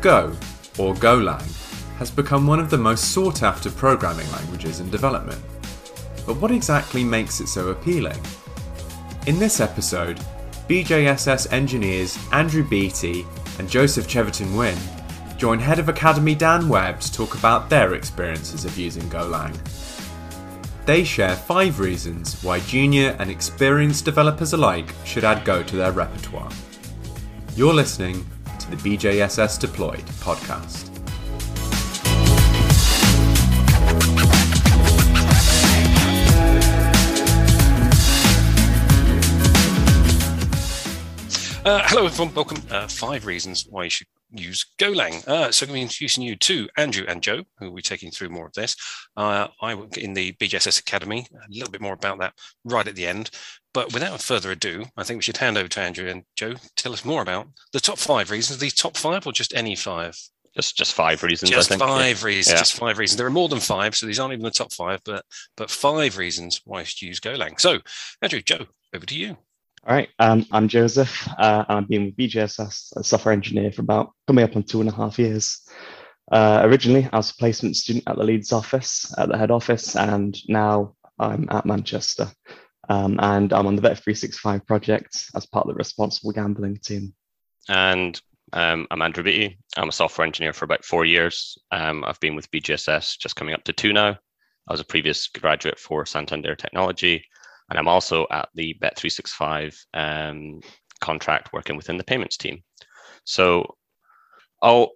Go, or Golang, has become one of the most sought after programming languages in development. But what exactly makes it so appealing? In this episode, BJSS engineers Andrew Beattie and Joseph Cheverton Wynne join Head of Academy Dan Webb to talk about their experiences of using Golang. They share five reasons why junior and experienced developers alike should add Go to their repertoire. You're listening the BJSS Deployed podcast. Uh, hello, everyone. Welcome. Uh, five reasons why you should use Golang. Uh, so I'm going to be introducing you to Andrew and Joe, who will be taking through more of this. Uh, I work in the BJSS Academy, a little bit more about that right at the end. But without further ado, I think we should hand over to Andrew and Joe. Tell us more about the top five reasons. These top five or just any five? Just just five reasons. Just five yeah. reasons. Yeah. Just five reasons. There are more than five, so these aren't even the top five, but but five reasons why you should use Golang. So, Andrew, Joe, over to you. All right, um, I'm Joseph. Uh, I've been with BJSS, a software engineer, for about coming up on two and a half years. Uh, originally, I was a placement student at the Leeds office, at the head office, and now I'm at Manchester. Um, and I'm on the Bet365 project as part of the responsible gambling team. And um, I'm Andrew Beattie. I'm a software engineer for about four years. Um, I've been with BJSS just coming up to two now. I was a previous graduate for Santander Technology and I'm also at the Bet365 um, contract working within the payments team. So I'll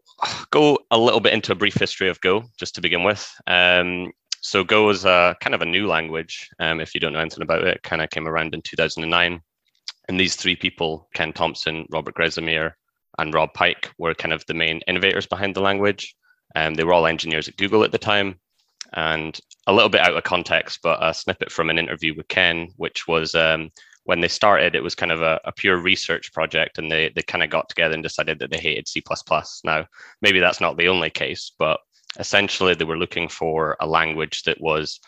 go a little bit into a brief history of Go just to begin with. Um, so Go is a kind of a new language. Um, if you don't know anything about it, kind of came around in 2009. And these three people, Ken Thompson, Robert Griesemer, and Rob Pike, were kind of the main innovators behind the language. Um, they were all engineers at Google at the time. And a little bit out of context, but a snippet from an interview with Ken, which was um, when they started, it was kind of a, a, pure research project, and they they kind of got together and decided that they hated C++. Now, maybe that's not the only case, but essentially they were looking for a language that was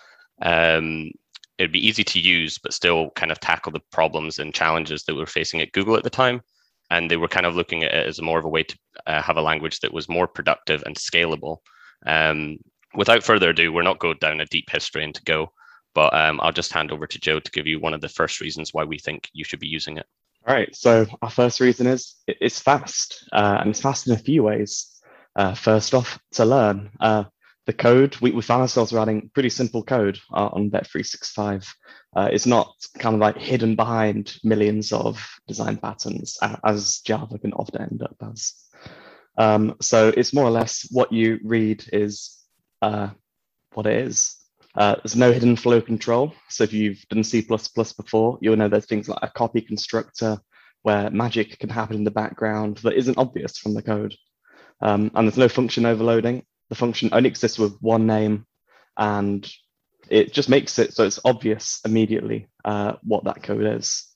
um, it'd be easy to use, but still kind of tackle the problems and challenges that we were facing at Google at the time. And they were kind of looking at it as more of a way to uh, have a language that was more productive and scalable. Um, without further ado, we're not going down a deep history into Go, but um, I'll just hand over to Joe to give you one of the first reasons why we think you should be using it. All right. So our first reason is it's fast, uh, and it's fast in a few ways. Uh, first off, to learn. Uh, the code, we, we found ourselves writing pretty simple code uh, on Bet365. Uh, it's not kind of like hidden behind millions of design patterns, as Java can often end up as. Um, so it's more or less what you read is uh, what it is. Uh, there's no hidden flow control. So if you've done C++ before, you'll know there's things like a copy constructor where magic can happen in the background that isn't obvious from the code. Um, and there's no function overloading. The function only exists with one name and it just makes it so it's obvious immediately uh, what that code is.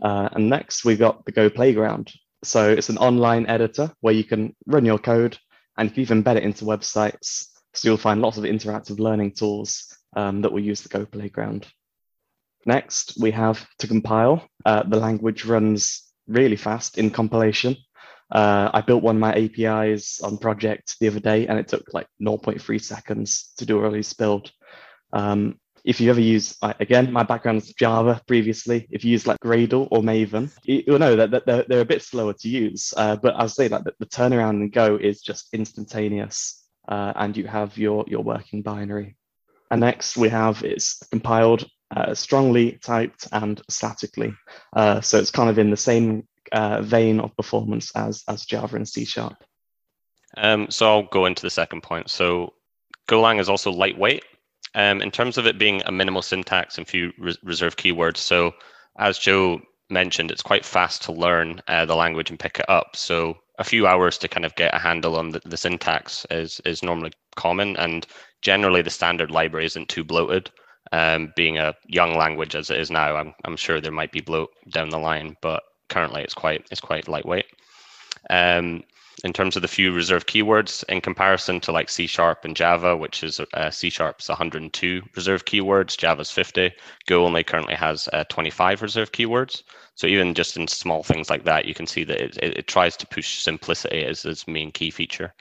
Uh, and next we've got the Go Playground. So it's an online editor where you can run your code and you embed it into websites, so you'll find lots of interactive learning tools um, that will use the Go Playground. Next, we have to compile. Uh, the language runs really fast in compilation. Uh, I built one of my APIs on project the other day, and it took like 0.3 seconds to do a release build. Um, if you ever use, again, my background is Java previously. If you use like Gradle or Maven, you'll know that, they're, a bit slower to use. Uh, but I'll say that the turnaround in Go is just instantaneous uh, and you have your, your working binary. And next we have it's compiled uh, strongly typed and statically. Uh, so it's kind of in the same uh, vein of performance as, as Java and C Sharp. Um, so I'll go into the second point. So Golang is also lightweight um, in terms of it being a minimal syntax and few re- reserved keywords. So as Joe mentioned, it's quite fast to learn uh, the language and pick it up. So a few hours to kind of get a handle on the, the syntax is is normally common, and generally the standard library isn't too bloated. Um, being a young language as it is now, I'm I'm sure there might be bloat down the line, but currently it's quite it's quite lightweight. Um, in terms of the few reserved keywords in comparison to like C sharp and Java, which is uh, C sharp's 102 reserved keywords, Java's 50. Go only currently has uh, 25 reserved keywords. So even just in small things like that, you can see that it, it, it tries to push simplicity as its main key feature.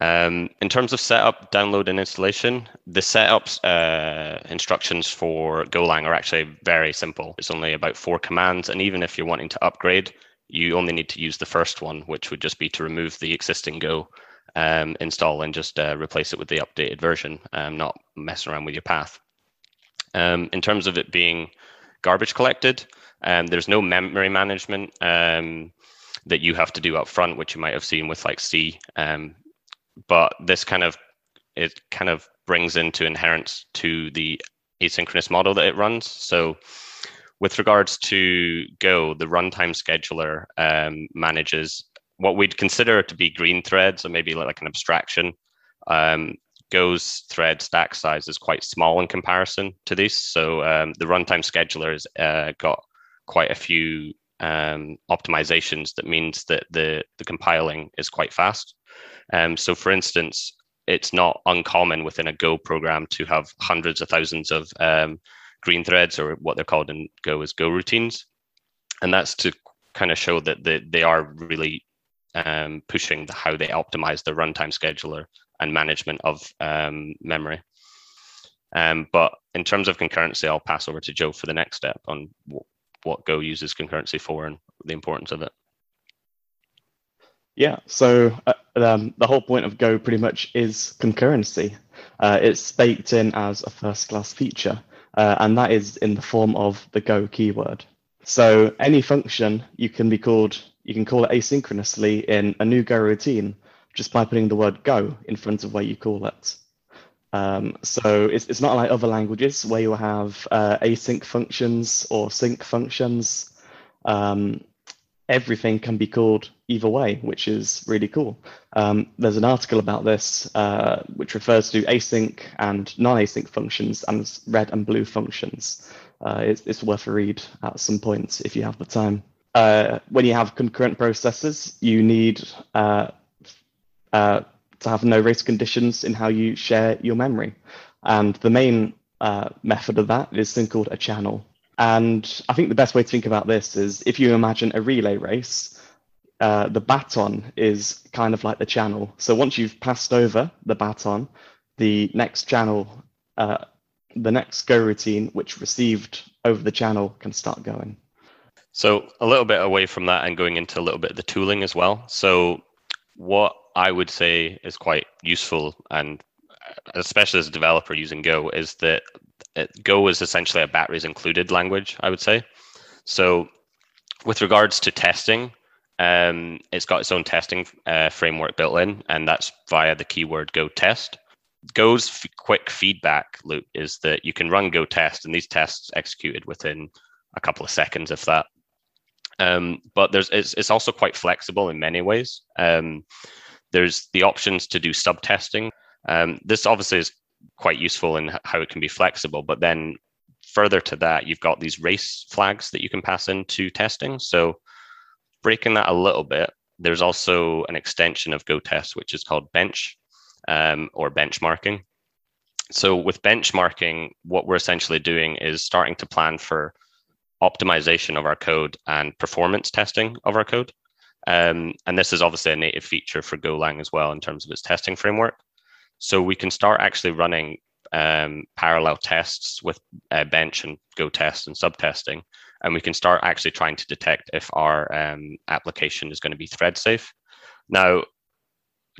Um, in terms of setup, download, and installation, the setup uh, instructions for Golang are actually very simple. It's only about four commands, and even if you're wanting to upgrade, you only need to use the first one, which would just be to remove the existing Go um, install and just uh, replace it with the updated version, um, not messing around with your path. Um, in terms of it being garbage collected, um, there's no memory management um, that you have to do up front, which you might have seen with like C. Um, but this kind of it kind of brings into inherent to the asynchronous model that it runs. So with regards to Go, the runtime scheduler um, manages what we'd consider to be green threads, or maybe like an abstraction. Um, Go's thread stack size is quite small in comparison to this. So um, the runtime scheduler has uh, got quite a few um, optimizations that means that the, the compiling is quite fast. Um, so for instance, it's not uncommon within a Go program to have hundreds of thousands of um, green threads or what they're called in Go as Go routines. And that's to kind of show that they, they are really um, pushing the, how they optimize the runtime scheduler and management of um, memory. Um, but in terms of concurrency, I'll pass over to Joe for the next step on w- what Go uses concurrency for and the importance of it. Yeah, so uh, um, the whole point of Go pretty much is concurrency. Uh, it's baked in as a first class feature uh, and that is in the form of the Go keyword. So any function you can be called, you can call it asynchronously in a new Go routine just by putting the word Go in front of where you call it. Um, so it's, it's not like other languages where you have uh, async functions or sync functions. Um, everything can be called either way, which is really cool. Um, there's an article about this uh, which refers to async and non-async functions and red and blue functions. Uh, it's, it's, worth a read at some point if you have the time. Uh, when you have concurrent processes, you need uh, uh, to have no race conditions in how you share your memory. And the main uh, method of that is something called a channel. And I think the best way to think about this is if you imagine a relay race, uh, the baton is kind of like the channel. So once you've passed over the baton, the next channel, uh, the next go routine, which received over the channel, can start going. So a little bit away from that and going into a little bit of the tooling as well. So what I would say is quite useful and especially as a developer using Go is that Go is essentially a batteries included language, I would say. So, with regards to testing, um, it's got its own testing uh, framework built in, and that's via the keyword Go test. Go's f- quick feedback loop is that you can run Go test, and these tests executed within a couple of seconds, if that. Um, but there's it's, it's, also quite flexible in many ways. Um, there's the options to do sub testing. Um, this obviously is quite useful in how it can be flexible. But then further to that, you've got these race flags that you can pass into testing. So breaking that a little bit, there's also an extension of GoTest, which is called bench um, or benchmarking. So with benchmarking, what we're essentially doing is starting to plan for optimization of our code and performance testing of our code. Um, and this is obviously a native feature for Golang as well in terms of its testing framework. So we can start actually running um, parallel tests with uh, bench and go test and sub testing. And we can start actually trying to detect if our um, application is going to be thread safe. Now,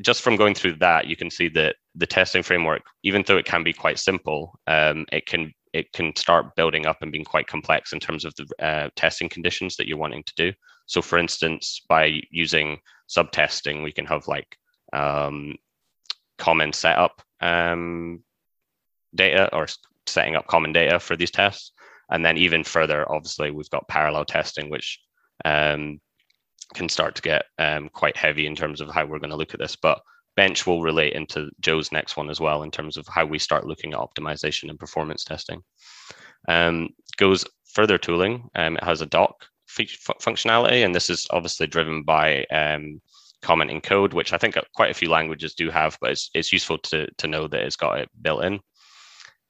just from going through that, you can see that the testing framework, even though it can be quite simple, um, it can it can start building up and being quite complex in terms of the uh, testing conditions that you're wanting to do. So, for instance, by using sub testing, we can have like um, common setup um, data or setting up common data for these tests. And then even further, obviously, we've got parallel testing, which um, can start to get um, quite heavy in terms of how we're going to look at this. But bench will relate into Joe's next one as well in terms of how we start looking at optimization and performance testing. Um, Go's further tooling. Um, it has a doc feature functionality, and this is obviously driven by um, commenting code, which I think quite a few languages do have, but it's, it's useful to, to know that it's got it built in.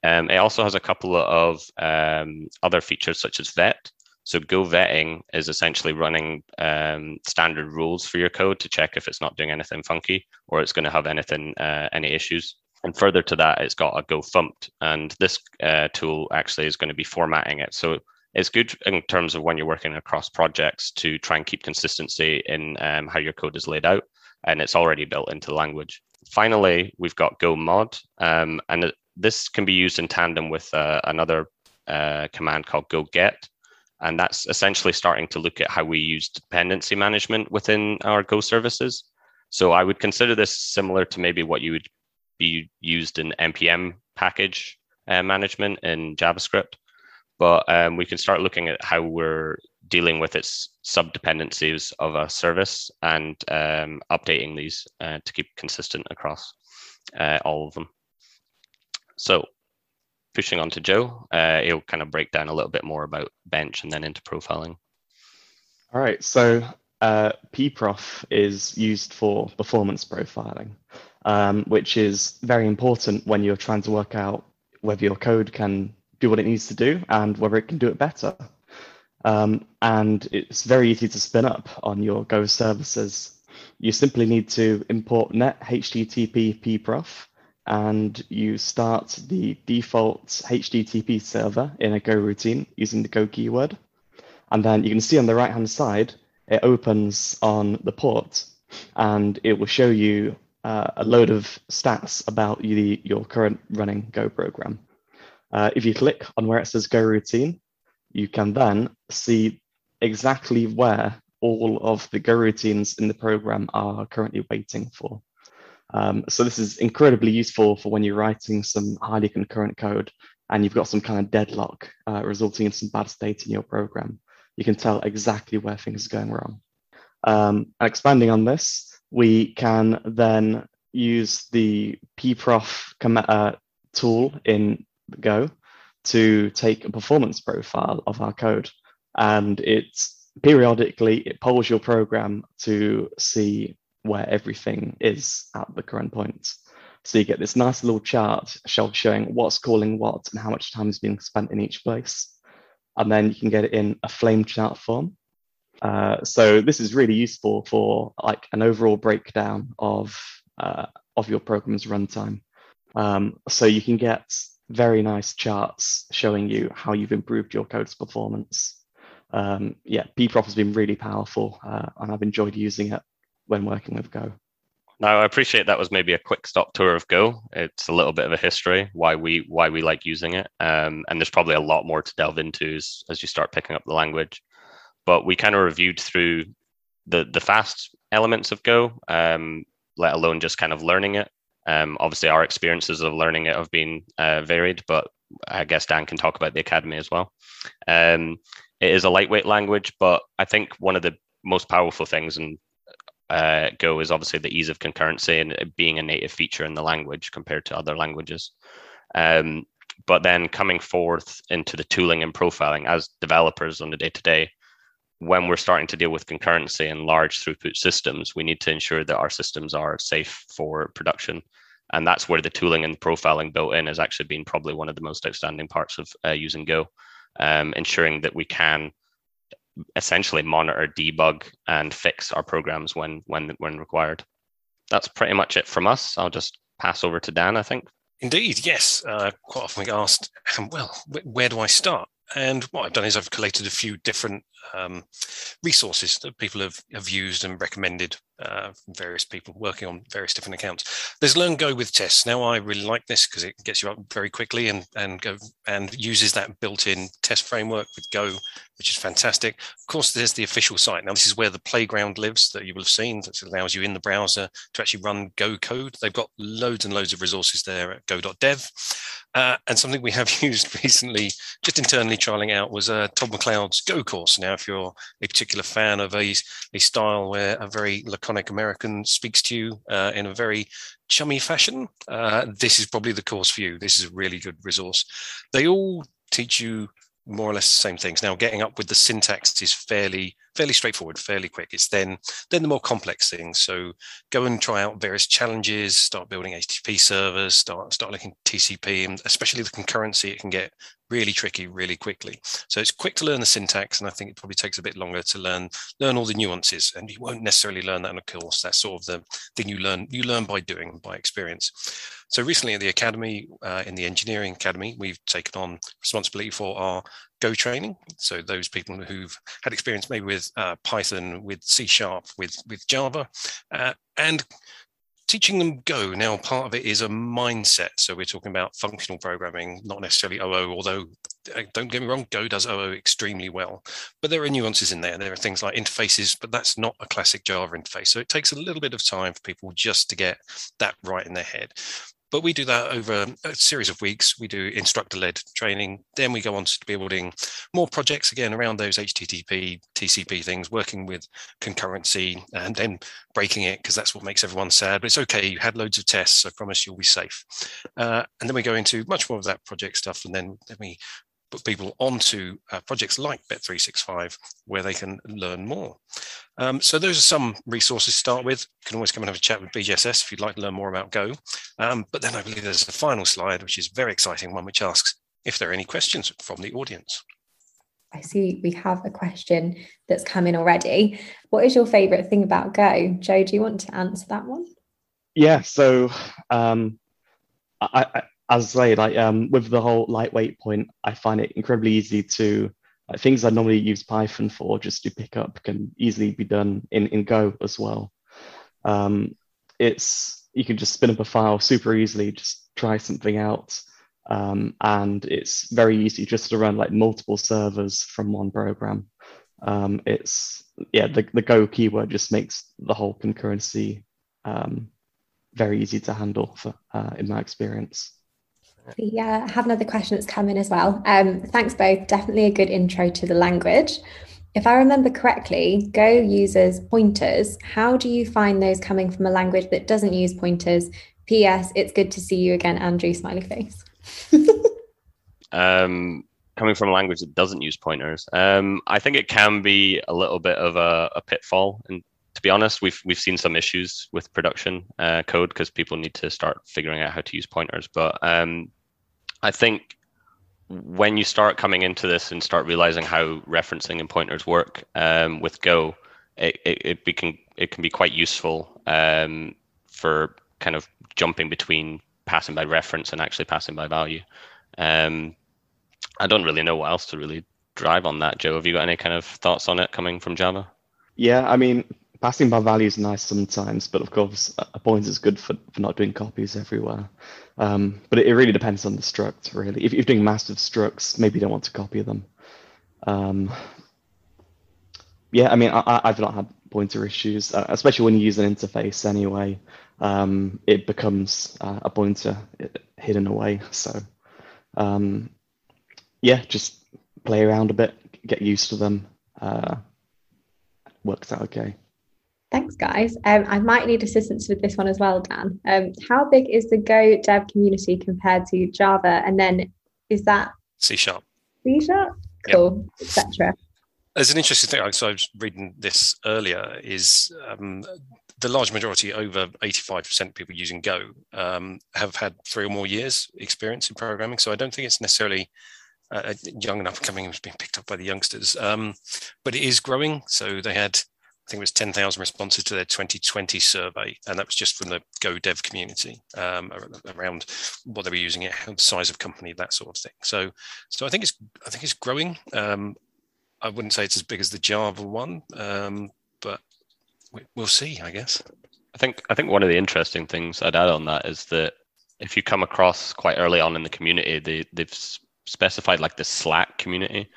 Um, it also has a couple of um, other features such as vet. So Go vetting is essentially running um, standard rules for your code to check if it's not doing anything funky or it's going to have anything uh, any issues. And further to that, it's got a Go fmt, and this uh, tool actually is going to be formatting it. So it's good in terms of when you're working across projects to try and keep consistency in um, how your code is laid out, and it's already built into the language. Finally, we've got Go mod, um, and this can be used in tandem with uh, another uh, command called Go get, and that's essentially starting to look at how we use dependency management within our Go services. So I would consider this similar to maybe what you would be used in npm package uh, management in JavaScript but um, we can start looking at how we're dealing with its sub dependencies of a service and um, updating these uh, to keep consistent across uh, all of them. So pushing on to Joe, uh, he'll kind of break down a little bit more about bench and then into profiling. All right, so uh, pprof is used for performance profiling, um, which is very important when you're trying to work out whether your code can do what it needs to do and whether it can do it better. Um, and it's very easy to spin up on your Go services. You simply need to import net HTTP pprof and you start the default HTTP server in a Go routine using the Go keyword. And then you can see on the right hand side, it opens on the port and it will show you uh, a load of stats about the, your current running Go program. Uh, if you click on where it says Go Routine, you can then see exactly where all of the Go routines in the program are currently waiting for. Um, so this is incredibly useful for when you're writing some highly concurrent code and you've got some kind of deadlock uh, resulting in some bad state in your program. You can tell exactly where things are going wrong. Um, expanding on this, we can then use the pprof uh, tool in Go to take a performance profile of our code. And it's periodically, it polls your program to see where everything is at the current point. So you get this nice little chart showing what's calling what and how much time is being spent in each place. And then you can get it in a flame chart form. Uh, so this is really useful for like an overall breakdown of uh, of your program's runtime. Um, so you can get very nice charts showing you how you've improved your code's performance. Um, yeah, pprof has been really powerful uh, and I've enjoyed using it when working with Go. Now, I appreciate that was maybe a quick stop tour of Go. It's a little bit of a history why we why we like using it, um, and there's probably a lot more to delve into as, as you start picking up the language. But we kind of reviewed through the the fast elements of Go, um, let alone just kind of learning it. Um, obviously, our experiences of learning it have been uh, varied, but I guess Dan can talk about the academy as well. Um, it is a lightweight language, but I think one of the most powerful things in uh, Go is obviously the ease of concurrency and being a native feature in the language compared to other languages. Um, but then coming forth into the tooling and profiling as developers on the day to day, when we're starting to deal with concurrency and large throughput systems, we need to ensure that our systems are safe for production. And that's where the tooling and profiling built in has actually been probably one of the most outstanding parts of uh, using Go, um, ensuring that we can essentially monitor, debug, and fix our programs when when when required. That's pretty much it from us. I'll just pass over to Dan. I think. Indeed, yes. Uh, quite often we get asked, well, where do I start? And what I've done is I've collated a few different um, resources that people have, have used and recommended uh, from various people working on various different accounts. There's Learn Go with tests. Now I really like this because it gets you up very quickly and and go and uses that built-in test framework with Go, which is fantastic. Of course, there's the official site. Now this is where the playground lives that you will have seen. That allows you in the browser to actually run Go code. They've got loads and loads of resources there at go.dev. Uh, and something we have used recently, just internally trialing out, was uh, Todd McLeod's Go course. Now, if you're a particular fan of a, a style where a very laconic American speaks to you uh, in a very chummy fashion, uh, this is probably the course for you. This is a really good resource. They all teach you more or less the same things. Now, getting up with the syntax is fairly fairly straightforward, fairly quick. It's then then the more complex things. So go and try out various challenges, start building HTTP servers, start start looking TCP, and especially the concurrency, it can get really tricky really quickly. So it's quick to learn the syntax, and I think it probably takes a bit longer to learn learn all the nuances. And you won't necessarily learn that in a course. That's sort of the thing you learn you learn by doing, by experience. So recently at the academy, uh, in the engineering academy, we've taken on responsibility for our Go training. So those people who've had experience maybe with uh, Python, with C Sharp, with with Java, uh, and teaching them Go. Now, part of it is a mindset. So we're talking about functional programming, not necessarily OO, although uh, don't get me wrong, Go does OO extremely well. But there are nuances in there. There are things like interfaces, but that's not a classic Java interface. So it takes a little bit of time for people just to get that right in their head. But we do that over a series of weeks. We do instructor led training. Then we go on to building more projects again around those HTTP, TCP things, working with concurrency and then breaking it because that's what makes everyone sad. But it's okay. You had loads of tests. I promise you'll be safe. Uh, and then we go into much more of that project stuff. And then, then we put people onto uh, projects like Bet365 where they can learn more. Um, so those are some resources to start with. You can always come and have a chat with BJSS if you'd like to learn more about Go. Um, but then I believe there's a final slide, which is a very exciting one, which asks if there are any questions from the audience. I see we have a question that's come in already. What is your favourite thing about Go? Joe, do you want to answer that one? Yeah, so um, I, I, as I say, like um, with the whole lightweight point, I find it incredibly easy to like, things I normally use Python for just to pick up can easily be done in, in Go as well. Um, it's you can just spin up a file super easily, just try something out, um, and it's very easy just to run like multiple servers from one program. Um, it's yeah, the, the Go keyword just makes the whole concurrency um, very easy to handle for, uh, in my experience. We I have another question that's come in as well. Um, thanks both. Definitely a good intro to the language. If I remember correctly, Go uses pointers. How do you find those coming from a language that doesn't use pointers? P.S. It's good to see you again, Andrew. Smiley face. um, coming from a language that doesn't use pointers, um, I think it can be a little bit of a, a pitfall. And to be honest, we've we've seen some issues with production uh, code because people need to start figuring out how to use pointers. But um, I think when you start coming into this and start realizing how referencing and pointers work um, with Go, it, it, it, can it can be quite useful um, for kind of jumping between passing by reference and actually passing by value. Um, I don't really know what else to really drive on that. Joe, have you got any kind of thoughts on it coming from Java? Yeah, I mean, passing by value is nice sometimes, but of course, a point is good for, for not doing copies everywhere. Um, but it, it, really depends on the struct, really. If you're doing massive structs, maybe you don't want to copy them. Um, yeah, I mean, I, have not had pointer issues, uh, especially when you use an interface anyway. Um, it becomes uh, a pointer hidden away. So, um, yeah, just play around a bit, get used to them. Uh, works out okay. Thanks, guys. Um, I might need assistance with this one as well, Dan. Um, how big is the Go dev community compared to Java? And then is that C sharp? C sharp? Cool, yep. etc. There's an interesting thing. So I was reading this earlier. Is um, the large majority, over 85% of people using Go, um, have had three or more years experience in programming. So I don't think it's necessarily uh, young enough coming and being picked up by the youngsters. Um, but it is growing. So they had think it was 10,000 responses to their 2020 survey, and that was just from the Go Dev community um, around what they were using it, the size of company, that sort of thing. So, so I think it's I think it's growing. Um, I wouldn't say it's as big as the Java one, um, but we, we'll see, I guess. I think I think one of the interesting things I'd add on that is that if you come across quite early on in the community, they they've specified like the Slack community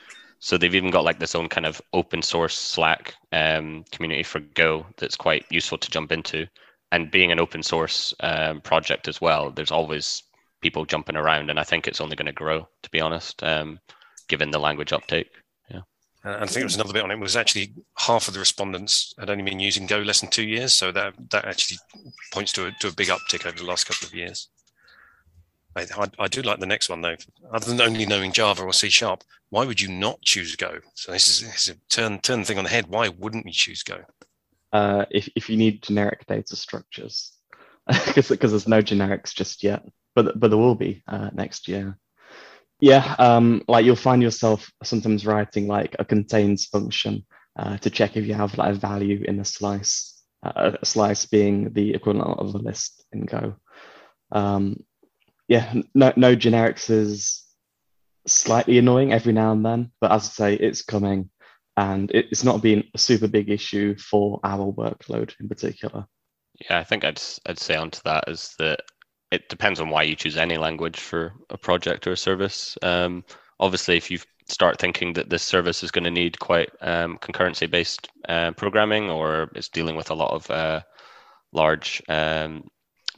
so they've even got like this own kind of open source Slack um, community for Go that's quite useful to jump into. And being an open source um, project as well, there's always people jumping around, and I think it's only going to grow. To be honest, um, given the language uptake. Yeah. And I think there was another bit on it. Was actually half of the respondents had only been using Go less than two years, so that that actually points to a, to a big uptick over the last couple of years. I, I, do like the next one though. Other than only knowing Java or C sharp, why would you not choose Go? So this is, this is a turn turn the thing on the head. Why wouldn't you choose Go? Uh, if if you need generic data structures, because because there's no generics just yet, but but there will be uh, next year. Yeah, um, like you'll find yourself sometimes writing like a contains function uh, to check if you have like a value in a slice. Uh, a slice being the equivalent of a list in Go. Um, yeah, no, no generics is slightly annoying every now and then, but as I say, it's coming and it's not been a super big issue for our workload in particular. Yeah, I think I'd I'd say onto that is that it depends on why you choose any language for a project or a service. Um, obviously, if you start thinking that this service is going to need quite um, concurrency based uh, programming or is dealing with a lot of uh, large um,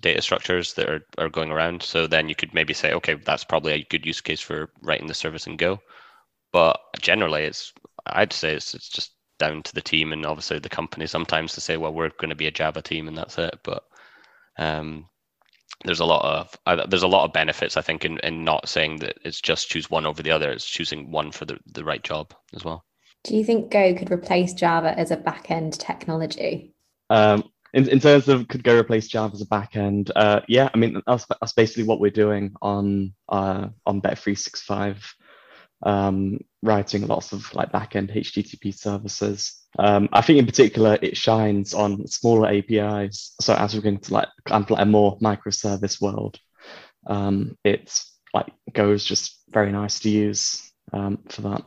data structures that are, are going around. So then you could maybe say, okay, that's probably a good use case for writing the service in Go. But generally, it's I'd say it's, it's just down to the team and obviously the company sometimes to say, well, we're going to be a Java team and that's it. But um, there's a lot of uh, there's a lot of benefits I think in, in not saying that it's just choose one over the other. It's choosing one for the, the right job as well. Do you think Go could replace Java as a backend technology? Um, in, in terms of could go replace Java as a backend, uh, yeah, I mean that's, that's basically what we're doing on uh, on Bet365, um, writing lots of like backend HTTP services. Um, I think in particular it shines on smaller APIs. So as we're going to like kind of like a more microservice world, um, it's like Go's just very nice to use um, for that.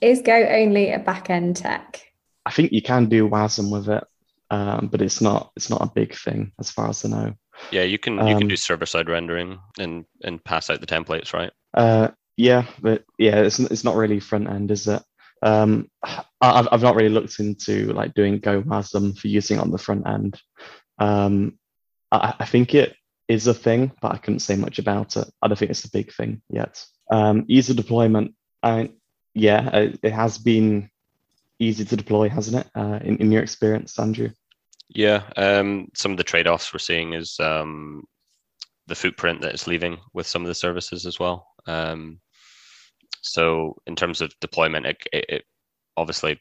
Is Go only a backend tech? I think you can do WASM with it um, but it's not it's not a big thing as far as I know. Yeah, you can you can um, do server side rendering and and pass out the templates, right? Uh, yeah, but yeah, it's it's not really front end, is it? Um, I've I've not really looked into like doing Go WASM for using on the front end. Um, I, I think it is a thing, but I couldn't say much about it. I don't think it's a big thing yet. Um, user deployment, I yeah, it, it, has been easy to deploy, hasn't it? Uh, in, in your experience, Andrew? Yeah, um, some of the trade offs we're seeing is um, the footprint that it's leaving with some of the services as well. Um, so, in terms of deployment, it, it, obviously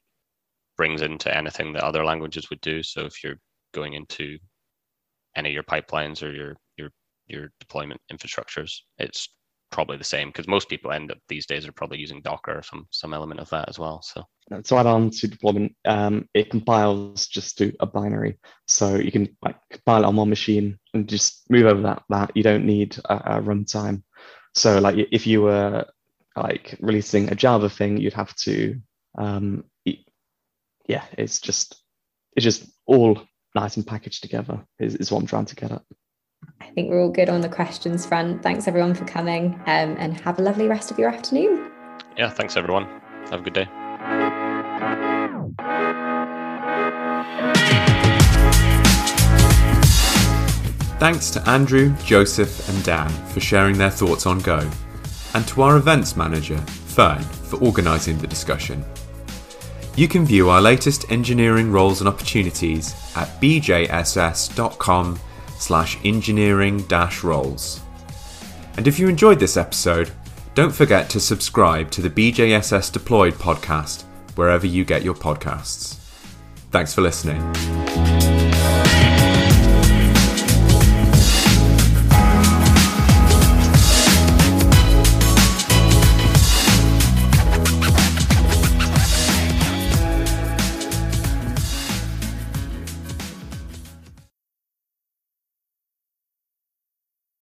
brings into anything that other languages would do. So, if you're going into any of your pipelines or your your your deployment infrastructures, it's probably the same because most people end up these days are probably using Docker or some some element of that as well. So to add on to deployment, um, it compiles just to a binary, so you can like compile it on one machine and just move over that. That you don't need a, a runtime. So like if you were like releasing a Java thing, you'd have to, um, yeah, it's just it's just all nice and packaged together. Is, is what I'm trying to get at. I think we're all good on the questions front. Thanks everyone for coming um, and have a lovely rest of your afternoon. Yeah, thanks everyone. Have a good day. Thanks to Andrew, Joseph, and Dan for sharing their thoughts on Go, and to our events manager, Fern, for organising the discussion. You can view our latest engineering roles and opportunities at bjss.com slash engineering dash roles. And if you enjoyed this episode, don't forget to subscribe to the BJSS Deployed podcast wherever you get your podcasts. Thanks for listening.